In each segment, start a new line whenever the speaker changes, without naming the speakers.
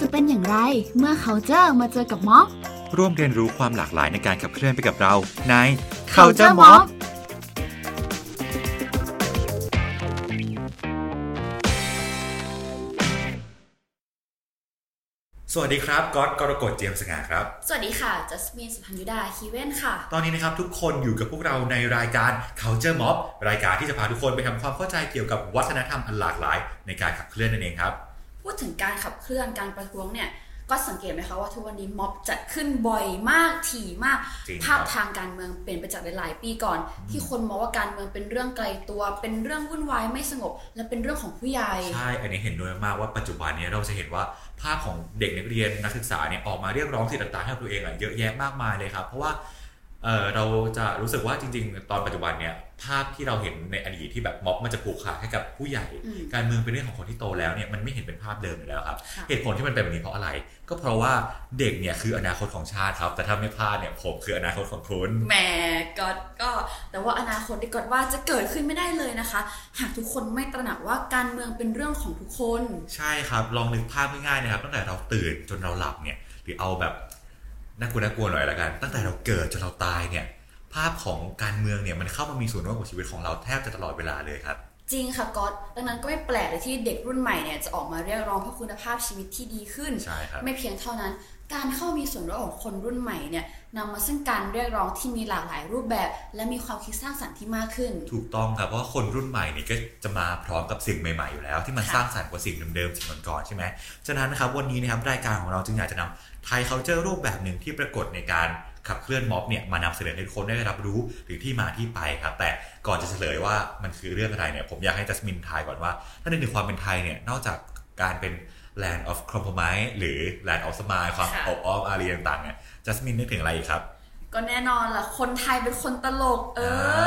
จะเป็นอย่างไรเมื่อเขาเจอมาเจอกับม็อบ
ร่วมเรียนรู้ความหลากหลายในการขับเคลื่อนไปกับเราใน
Culture Mob
สวัสดีครับก๊อตกรกฎเจียมสง่าครับ
สวัสดีค่ะ จัสมินสุพันยุดาคีเว่นค่ะ
ตอนนี้นะครับทุกคนอยู่กับพวกเราในรายการ Culture Mob รายการที่จะพาทุกคนไปทำความเข้าใจเกี่ยวกับวัฒนธรรมอันหลากหลาย ในการขับเคลื่อนนั่นเองครับ
พูดถึงการขับเคลื่อนการประท้วงเนี่ย ก็สังเกตไหมคะว่าทุกวันนี้ม็อบจัดขึ้นบ่อยมากถี่มาก
จริง
ภาพ
ครับ
ทางการเมืองเปลี่ยนไปจากหลายๆปีก่อน ที่คนมองว่าการเมืองเป็นเรื่องไกลตัว เป็นเรื่องวุ่นวายไม่สงบ และเป็นเรื่องของผู้ใหญ่
ใช่ อันนี้เห็นด้วยมากว่าปัจจุบันเนี้เราจะเห็นว่าภาพของเด็กนักเรียนนักศึกษาเนี่ยออกมาเรียกร้องสิทธิต่างๆให้กับตัวเองอะเยอะแยะมากมายเลยครับเพราะว่า เออเราจะรู้สึกว่าจริง ๆ ตอนปัจจุบันเนี่ยภาพที่เราเห็นในอดีตที่แบบม็อบมันจะผูกขาดให้กับผู้ใหญ่
อืม
การเมืองเป็นเรื่องของคนที่โตแล้วเนี่ยมันไม่เห็นเป็นภาพเดิมอยู่แล้วครับ
ค่ะ
เหตุผลที่มันเป็นแบบนี้เพราะอะไร ก็เพราะว่าเด็กเนี่ยคืออนาคตของชาติครับ แต่ถ้าไม่พลาดเนี่ยผมคืออนาคตของคุณ
แหมก็ก็แต่ว่าอนาคตที่กอดว่าจะเกิดขึ้นไม่ได้เลยนะคะ หากทุกคนไม่ตระหนักว่าการเมืองเป็นเรื่องของทุกคน
ใช่ครับลองนึกภาพง่ายๆนะครับตั้งแต่เราตื่นจนเราหลับเนี่ยหรือเอาแบบ น่ากลัวน่ากลัวหน่อยละกัน ตั้งแต่เราเกิดจนเราตายเนี่ย ภาพของการเมืองเนี่ยมันเข้ามามีส่วนร่วมกับชีวิตของเราแทบจะตลอดเวลาเลยครับ
จริงค่ะก๊อตดังนั้นก็ไม่แปลกเลยที่เด็กรุ่นใหม่เนี่ยจะออกมาเรียกร้องเพื่อคุณภาพชีวิตที่ดีขึ้น
ใช่ครับ
ไม่เพียงเท่านั้น การเข้ามีส่วนร่วมของคนรุ่นใหม่เนี่ยนำมาซึ่งการเรียกร้องที่มีหลากหลายรูปแบบ และมีความคิดสร้างสรรค์ที่มากขึ้น
ถูกต้องครับเพราะว่าคนรุ่นใหม่นี่ก็จะมาพร้อมกับสิ่งใหม่ๆอยู่แล้ว ที่มันสร้างสรรค์กว่าสิ่งเดิมๆสิ่งก่อนๆใช่ไหมฉะนั้นนะครับวันนี้นะครับรายการของเราจึงอยากจะนำไทย culture รูปแบบหนึ่งที่ปรากฏในการขับเคลื่อนม็อบเนี่ยมานำเสนอให้ทุกคนได้รับรู้ถึงที่มาที่ไปครับ แต่ก่อนจะเฉลยว่ามันคือเรื่องอะไรเนี่ยผมอยากให้จัสมินทายก่อนว่าถ้านึกถึงความเป็นไทยเนี่ยนอกจากการเป็น land of compromise หรือ land of smile ความ
ค่ะ
อบอ้อมอารีต่างๆเนี่ยจัสมินนึกถึงอะไรอีกครับ
ก็แน่นอนล่ะ คนไทยเป็นคนตลก เอ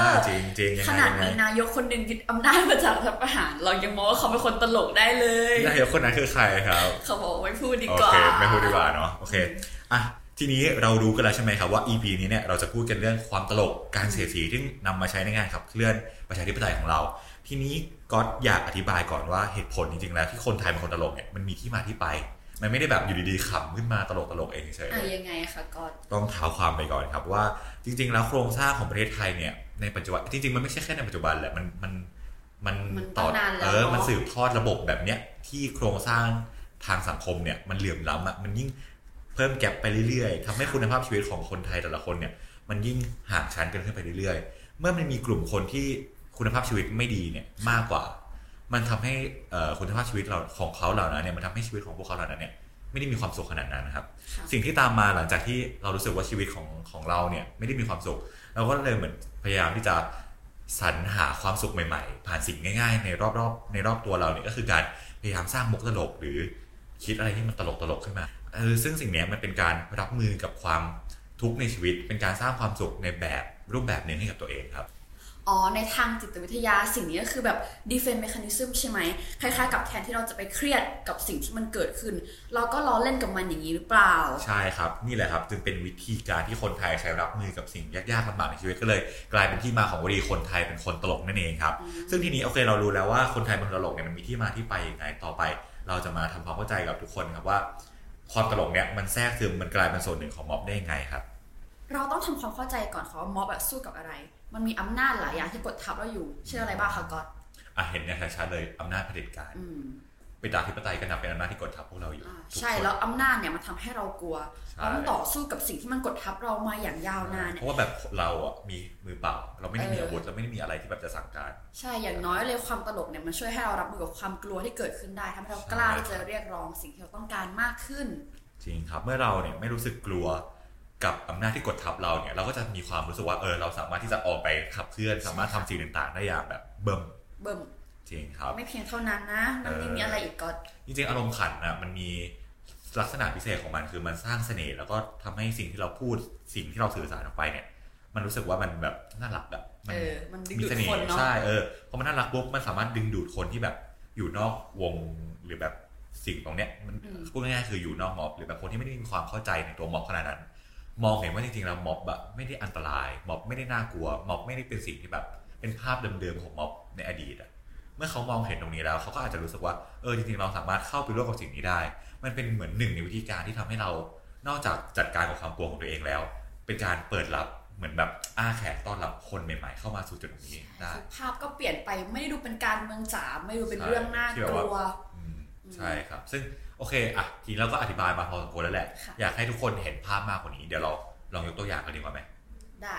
อ
จริงจริงๆยัง
ข
ไง
นาด
ยังไง
มีนายกคนหนึ่งยึดอำนาจมาจากรัฐประหาร เรายังมองว่าเขาเป็นคนตลกได้เลย
นายกคนนั้นคือใครครับ
เขาบอกว่าไม่พูดดี
โอก
ว่า
เคไม่พูดดีกว่าเนาะโอเคอะทีนี้เรารู้กันแล้วใช่ไหมครับว่า EP นี้เนี่ยเราจะพูดกันเรื่องความตลกการเสียดสีที่นำมาใช้ในงานขับเคลื่อนประชาธิปไตยของเรา ทีนี้ก็อยากอธิบายก่อนว่าเหตุผลจริงๆแล้วที่คนไทยเป็นคนตลกเนี่ยมันมีที่มาที่ไป มันไม่ได้แบบอยู่ดีๆขำขึ้นมาตลกตลกๆเองเฉยๆ
อะยังไงคะก๊อต
ต้องเท้าความไปก่อนครับว่าจริง ๆ แล้วโครงสร้างของประเทศไทยเนี่ยในปัจจุบันจริงๆมันไม่ใช่แค่ในปัจจุบันแหละมันมันมัน
มัน
ต่อ
ตั้งนานแล้ว
เออ
เนอะ
มันสืบทอดระบบแบบเนี้ยที่โครงสร้างทางสังคมเนี่ยมันเหลื่อมล้ำอะมันยิ่งเพิ่มแก็บไปเรื่อยๆทำให้คุณภาพชีวิตของคนไทยแต่ละคนเนี่ย มันยิ่งห่างชั้นกันขึ้นไปเรื่อยๆ เมื่อมันมีกลุ่มคนที่ คุณภาพชีวิตไม่ดีเนี่ยมากกว่า มันทำให้เอ่อคุณภาพชีวิตเราของเขาเหล่านั้นเนี่ยมันทำให้ชีวิตของพวกเขาเหล่านั้นเนี่ยไม่ได้มีความสุขขนาดนั้นนะครับ
ค่ะ
สิ่งที่ตามมาหลังจากที่เรารู้สึกว่าชีวิตของของเราเนี่ยไม่ได้มีความสุขเราก็เลยเหมือนพยายามที่จะสรรหาความสุขใหม่ๆ ผ่านสิ่งง่ายๆ ในรอบๆในรอบตัวเราเนี่ยก็คือการพยายามสร้างมุกตลกหรือคิดอะไรที่มันตลกๆขึ้นมาเออซึ่งสิ่งเนี้ยมันเป็นการรับมือกับความทุกข์ในชีวิต เป็นการสร้างความสุขในแบบรูปแบบหนึ่งให้กับตัวเองครับ
อ๋อในทางจิตวิทยาสิ่งนี้ก็คือแบบ defense mechanism ใช่ไหมคล้ายๆ กับแทนที่เราจะไปเครียดกับสิ่งที่มันเกิดขึ้น เราก็ล้อเล่นกับมันอย่างนี้หรือเปล่า
ใช่ครับ นี่แหละครับจึงเป็นวิธีการที่คนไทยใช้รับมือกับสิ่งยากๆลำบากในชีวิตก็เลย กลายเป็นที่มาของวลีคนไทยเป็นคนตลกนั่นเองครับ ซึ่งทีนี้โอเคเรารู้แล้วว่าคนไทยเป็นคนตลกเนี่ยมันมีที่มาที่ไปยังไงต่อไป เราจะมาทำความเข้าใจกับทุกคนครับว่า ความตลกเนี่ยมันแทรกซึมมันกลายเป็นส่วนหนึ่งของม็อบได้ยังไงครับ
เราต้องทำความเข้าใจก่อนค่ะว่าม็อบแบบสู้กับอะไร มันมีอำนาจหลายอย่างที่กดทับเราอยู่ เชื่ออะไรบ้างคะก๊อต
อะเห็นเนี่ยชัดๆเลยอำนาจเผด็จการ
อืม
เป็นดาธิปไตยก็นับเป็นอำนาจที่กดทับพวกเราอยู่
อ่า
ทุก
ใช่
คน
แล้วอำนาจเนี่ยมันทำให้เรากลัว
ใช่
เราต้องต่อสู้กับสิ่งที่มันกดทับเรามาอย่างยาวนาน
เพ
เนี่ย
ราะว่าแบบเราอะมีมือเปล่า เราไม่ได้มี
เอออ
อาวุธเราไม่ได้มีอะไรที่แบบจะสั่งการ
ใช่อย่างน้อยเลยความตลกเนี่ยมันช่วยให้เรารับมือกับความกลัวที่เกิดขึ้นได้ทำให้เรากล้าที่จะเรียกร้องสิ่งที่เราต้องการมากขึ้น
จริงครับเมื่อเราเนี่ยไม่รู้สึกกลัว กับอำนาจที่กดทับเราเนี่ยเราก็จะมีความรู้สึกว่าเออเราสามารถที่จะออกไปขับเคลื่อนสามารถทำสิ่งต่างๆ ได้อย่างแบบเบิ่ม
เบิ่ม
จริงครับ
ไม่เพียงเท่านั้นนะมันมี
เออ
มีอะไรอีกก็
จริงๆอารมณ์ขันนะมันมีลักษณะพิเศษของมันคือมันสร้างเสน่ห์แล้วก็ทำให้สิ่งที่เราพูดสิ่งที่เราสื่อสารออกไปเนี่ย มันรู้สึกว่ามันแบบน่ารักแบบ
เออมันดึง
มี
ดูด
เสน่
คน
ห์
เนาะ
ใช่เออพอมันน่ารักปุ๊บมันสามารถดึงดูดคนที่แบบอยู่นอกวงหรือแบบสิ่งตรงเนี้ยมันพูดง่ายๆคืออยู่นอกม็อบหรือแบบคนที่ไม่ได้มีความเข้าใจในตัวม็อบขนาดนั้น มองเห็นว่าจริงๆแล้วม็อบแบบไม่ได้อันตรายม็อบไม่ได้น่ากลัวม็อบไม่ได้เป็นสิ่งที่แบบเป็นภาพเดิมๆของม็อบในอดีตอะเมื่อเขามองเห็นตรงนี้แล้วเขาก็อาจจะรู้สึกว่าเออจริงๆเราสามารถเข้าไปร่วมกับสิ่งนี้ได้ มันเป็นเหมือนหนึ่งในวิธีการที่ทำให้เรานอกจากจัดการกับความกลัวของตัวเองแล้ว เป็นการเปิดรับเหมือนแบบอ้าแขกต้อนรับคนใหม่ๆ เข้ามาสู่จุดนี้ได้
คือภาพก็เปลี่ยนไปไม่ได้ดูเป็นการเมืองจ๋าไม่ดูเป็นเรื่องน่ากลัว
อืมใช่ครับ ซึ่งโอเคอะทีนี้เราก็อธิบายมาพอสมควรแล้วแหละ
ค่ะ
อยากให้ทุกคนเห็นภาพมากกว่านี้ เดี๋ยวเราลองยกตัวอย่างกันดีกว่าไหม
ได้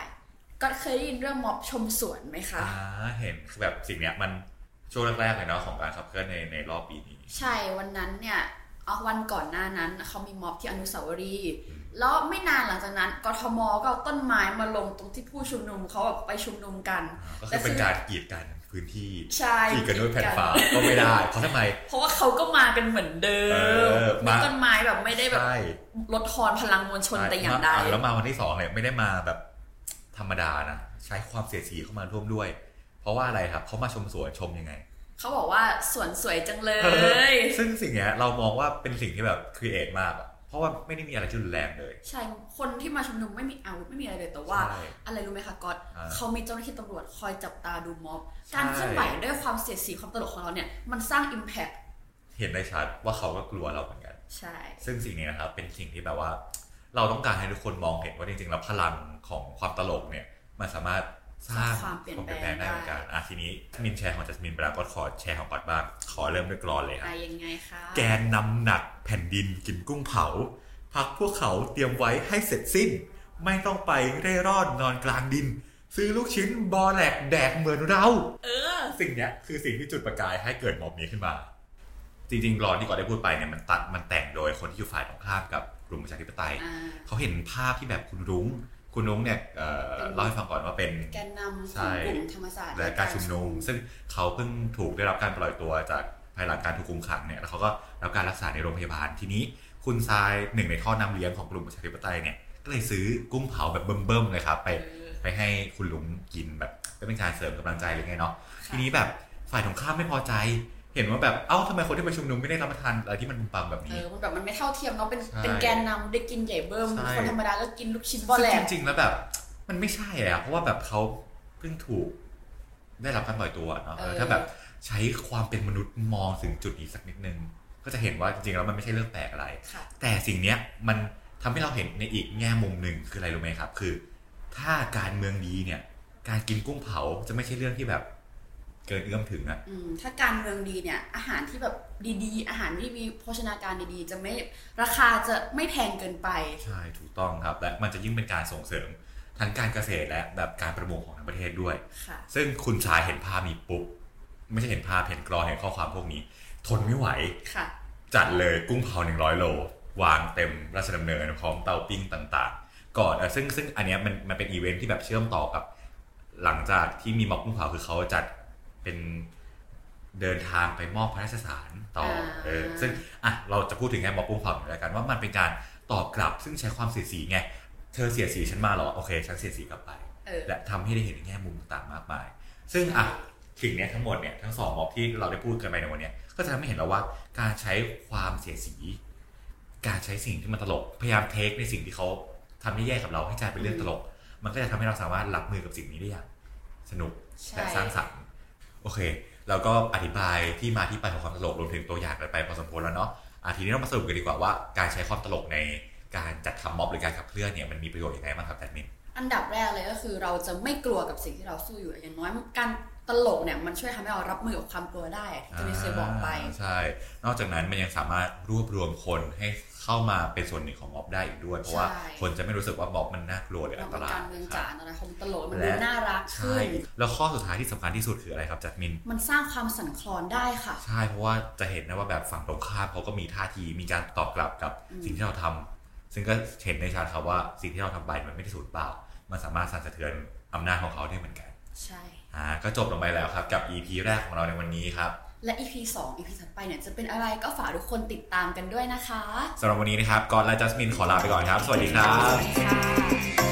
ก็เคยได้ยินเรื่องม็อบชมสวนไหมคะ
อ่าเห็นคือแบบสิ่งเนี้ยมันช่วงแรกๆเลยเนาะของการขับเคลื่อนในในรอบปีนี้
ใช่วันนั้นเนี่ยเอาวันก่อนหน้านั้นเขามีม็อบที่อนุสาวรีย์แล้วไม่นานหลังจากนั้นกทมก็เอาต้นไม้มาลงตรงที่ผู้ชุมนุมเขาแบบไปชุมนุมกัน
ก็คือเป็นการกีดกัน พื้นที่
ใช่
กีดกันด้วยแผ่นฟ้าก็ไม่ได้ เพราะทำไม
เพราะว่าเขาก็มากันเหมือนเดิ
เอ
ม
อมา
ต้นไม้แบบไม่ได้แบบ
ใช่
ลดทอนพลังมวลชนแต่อย่างใด
แล้วมาวันที่สองเนี่ยไม่ได้มาแบบธรรมดานะใช้ความเสียดสีเข้ามาร่วมด้วย เพราะว่าอะไรครับเขามาชมสวนชมยังไง
เขาบอกว่าสวนสวยจังเลย
ซึ่งสิ่งเนี้ยเรามองว่าเป็นสิ่งที่แบบครีเอทมากอะเพ ราะว่าไม่ได้มีอะไรที่รุนแรงเลย
ใช่ คนที่มาชุมนุมไม่มีอาวุธไม่มีอะไรเลย แต่ว่า
ใช่
อะไรรู้ไหมคะก๊อต
อ่า
เขามีเจ้าหน้าที่ตำรวจคอยจับตาดูม็อบ
ใช่
การเคลื่อนไหวด้วยความเสียดสีความตลกของเราเนี่ย มันสร้างอิมแพ t
เห็นได้ชัดว่าเขาก็กลัวเราเหมือนกัน
ใช่
ซึ่งสิ่งนี้นะครับเป็นสิ่งที่แบบว่า เราต้องการให้ทุกคนมองเห็นว่าจริงๆแล้วพลังของความตลกเนี่ย มันสามารถ สร้าง
ความเปลี่ยน
ความ
แป
เปลี่ยนแปลงได้
ลงได้
เหมือนกันอะทีนี้มินแชร์ของจัสมินไปแล้วก็ขอแชร์ของก๊อตบ้างขอเริ่มด้วยกรอนเลยครับ
อะยังไงคะ
แกนนำหนักแผ่นดินกินกุ้งเผาพักพวกเขาเตรียมไว้ให้เสร็จสิ้น ไม่ต้องไปเร่ร่อนนอนกลางดิน ซื้อลูกชิ้นบอแหลกแดกเหมือนเรา
เออ
สิ่งเนี้ยคือสิ่งที่จุดประกายให้เกิดม็อบนี้ขึ้นมา จริงๆกรอนที่ก่อนได้พูดไปเนี่ยมันตัดมันแต่งโดยคนที่อยู่ฝ่ายตรงข้ามกับกลุ่มประชาธิปไตย
อ่า
เขาเห็นภาพที่แบบคุณรุ้ง คุณรุ้งเนี่ยเอ่อ
เป็น
เล่าให้ฟังก่อนว่าเป็น
แกนนำข
ใช่
องกลุ่มธรรมศาสตร์
และการชุมนุม ซึ่งเขาเพิ่งถูกได้รับการปล่อยตัวจากภายหลังการถูกคุมขังเนี่ยแล้วเขาก็รับการรักษาในโรงพยาบาลทีนี้คุณทรายหนึ่งในท่อนำเลี้ยงของกลุ่มประชาธิปไตยเนี่ยก็เลยซื้อกุ้งเผาแบบเบิ่มๆเลยครับ ไป
เออ
ไปให้คุณลุงกินแบบก็เป็นการเสริมกำลังใจหรือไงเนาะ
ค่ะ
ทีนี้แบบฝ่ายตรงข้ามไม่พอใจ เห็นว่าแบบเอ้าทำไมคนที่ไปชุมนุมไม่ได้รับประทานอะไรที่มันบุมปัมแบบ
เอ
นี้
อมันแบบมันไม่เท่าเทียมเนาะเป็น
ใช่
เป็นแกนนำได้กินใหญ่เบิ้ม
ใช่
คนธรรมดาก็กินลูกชิ้นบอแหล
ซึ่
ก
งจริงๆแล้วแบบ มันไม่ใช่อะเพราะว่าแบบเขาเพิ่งถูก ได้รับการปล่อยตัวเนาะ
เออ
ถ้าแบบใช้ความเป็นมนุษย์มองถึงจุดนี้สักนิดนึง ก็จะเห็นว่าจริงๆแล้วมันไม่ใช่เรื่องแปลกอะไร
ค่ะ
แต่สิ่งเนี้ยมันทำให้เราเห็นในอีกแง่มุมหนึ่งคืออะไรรู้ไหมครับ คือ ถ้าการเมืองดีเนี่ย การกินกุ้งเผาจะไม่ใช่เรื่องที่แบบ เกินเอื้อมถึงอะ
อืมถ้าการเมืองดีเนี่ย อาหารที่แบบดีๆ อาหารที่มีโภชนาการดีๆ จะไม่ราคาจะไม่แพงเกินไป
ใช่ถูกต้องครับและมันจะยิ่งเป็นการส่งเสริมทั้งการเกษตรและแบบการประมงของทั้งประเทศด้วย
ค่ะ
ซึ่งคุณชายเห็นภาพนี้ปุ๊บ ไม่ใช่เห็นภาพเห็นกรอนเห็นข้อความพวกนี้ ทนไม่ไหว
ค่ะ
จัดเลยกุ้งเผาหนึ่งร้อยโล วางเต็มราชดำเนินพร้อมเตาปิ้งต่างๆ ก่อนเอ่อซึ่งซึ่งอันเนี้ยมันมันเป็นอีเวนท์ที่แบบเชื่อมต่อกับ หลังจากที่มีม็อบกุ้งเผาคือเขาจัด เป็นเดินทางไปมอบพระราชสารต่อ
อ่า
เออซึ่งอะเราจะพูดถึงแค่ม็อบกุ้งเผาหน่อยแล้วกันว่ามันเป็นการตอบกลับ ซึ่งใช้ความเสียดสีไงเธอเสียดสีฉันมาเหรอโอเคฉันเสียดสีกลับไป
เออ
และทำให้ได้เห็นในแง่มุมต่างๆมากมาย ซึ่งอะสิ่งเนี้ยทั้งหมดเนี่ยทั้งสองม็อบที่เราได้พูดกันไปในวันเนี้ยก็จะทำให้เห็นแล้วว่าการใช้ความเสียดสี การใช้สิ่งที่มันตลกพยายามเทคในสิ่งที่เขาทำได้แย่กับเราให้กลายเป็นเรื่องตลก มันก็จะทำให้เราสามารถรับมือกับสิ่งนี้ได้อย่างสนุก
ใช่
และสร้างสรรค์ โอเคแล้วก็อธิบายที่มาที่ไปของความตลกรวมถึงตัวอย่างกันไปพอสมควรแล้วเนาะอาทีนี้เรามาสรุปกันดีกว่าว่าการใช้ความตลกในการจัดทำม็อบหรือการขับเคลื่อนเนี่ยมันมีประโยชน์ยังไงบ้างครับแอดมิน
อันดับแรกเลยก็คือเราจะไม่กลัวกับสิ่งที่เราสู้อยู่อย่างน้อยการ ตลกเนี่ยมันช่วยทำให้เรารับมือกับความกลัวได้อะที่เจะไม่เคยบอกไป
ใช่ นอกจากนั้นมันยังสามารถรวบรวมคนให้เข้ามาเป็นส่วนหนึ่งของม็อบได้อีกด้วย เพราะว่า
ใช่
คนจะไม่รู้สึกว่าม็อบมันน่ากลัวหรือ
เรา
อันต
เป็น
ราย
การเมือง
ค
จ๋า
รับ
นะคมตลกมัน
และ
ดูน่ารัก
ใช่
ขึ้น
แล้วข้อสุดท้ายที่สำคัญที่สุดคืออะไรครับจัดมิน
มันสร้างความสั่นคลอนได้ค่ะ
ใช่เพราะว่าจะเห็นนะว่าแบบฝั่งตรงข้ามเขาก็มีท่าทีมีการตอบกลับกับ
อืม
สิ่งที่เราทำซึ่งก็เห็นในชาติครับว่าสิ่งที่เราทำไปมันไม่ได้สูญเปล่า มันสามารถสั่นสะเทือนอำนาจของเขาได้เหมือนกัน
ใช่
อ่าก็จบลงไปแล้วครับกับ EP แรกของเราในวันนี้ครับ
และ EP 2 EP ถัดไปเนี่ยจะเป็นอะไรก็ฝากทุกคนติดตามกันด้วยนะคะ
สำหรับวันนี้นะครับกอนและจัสมินขอลาไปก่อนครับ สวัสดีครับ
สวัสดีค่ะ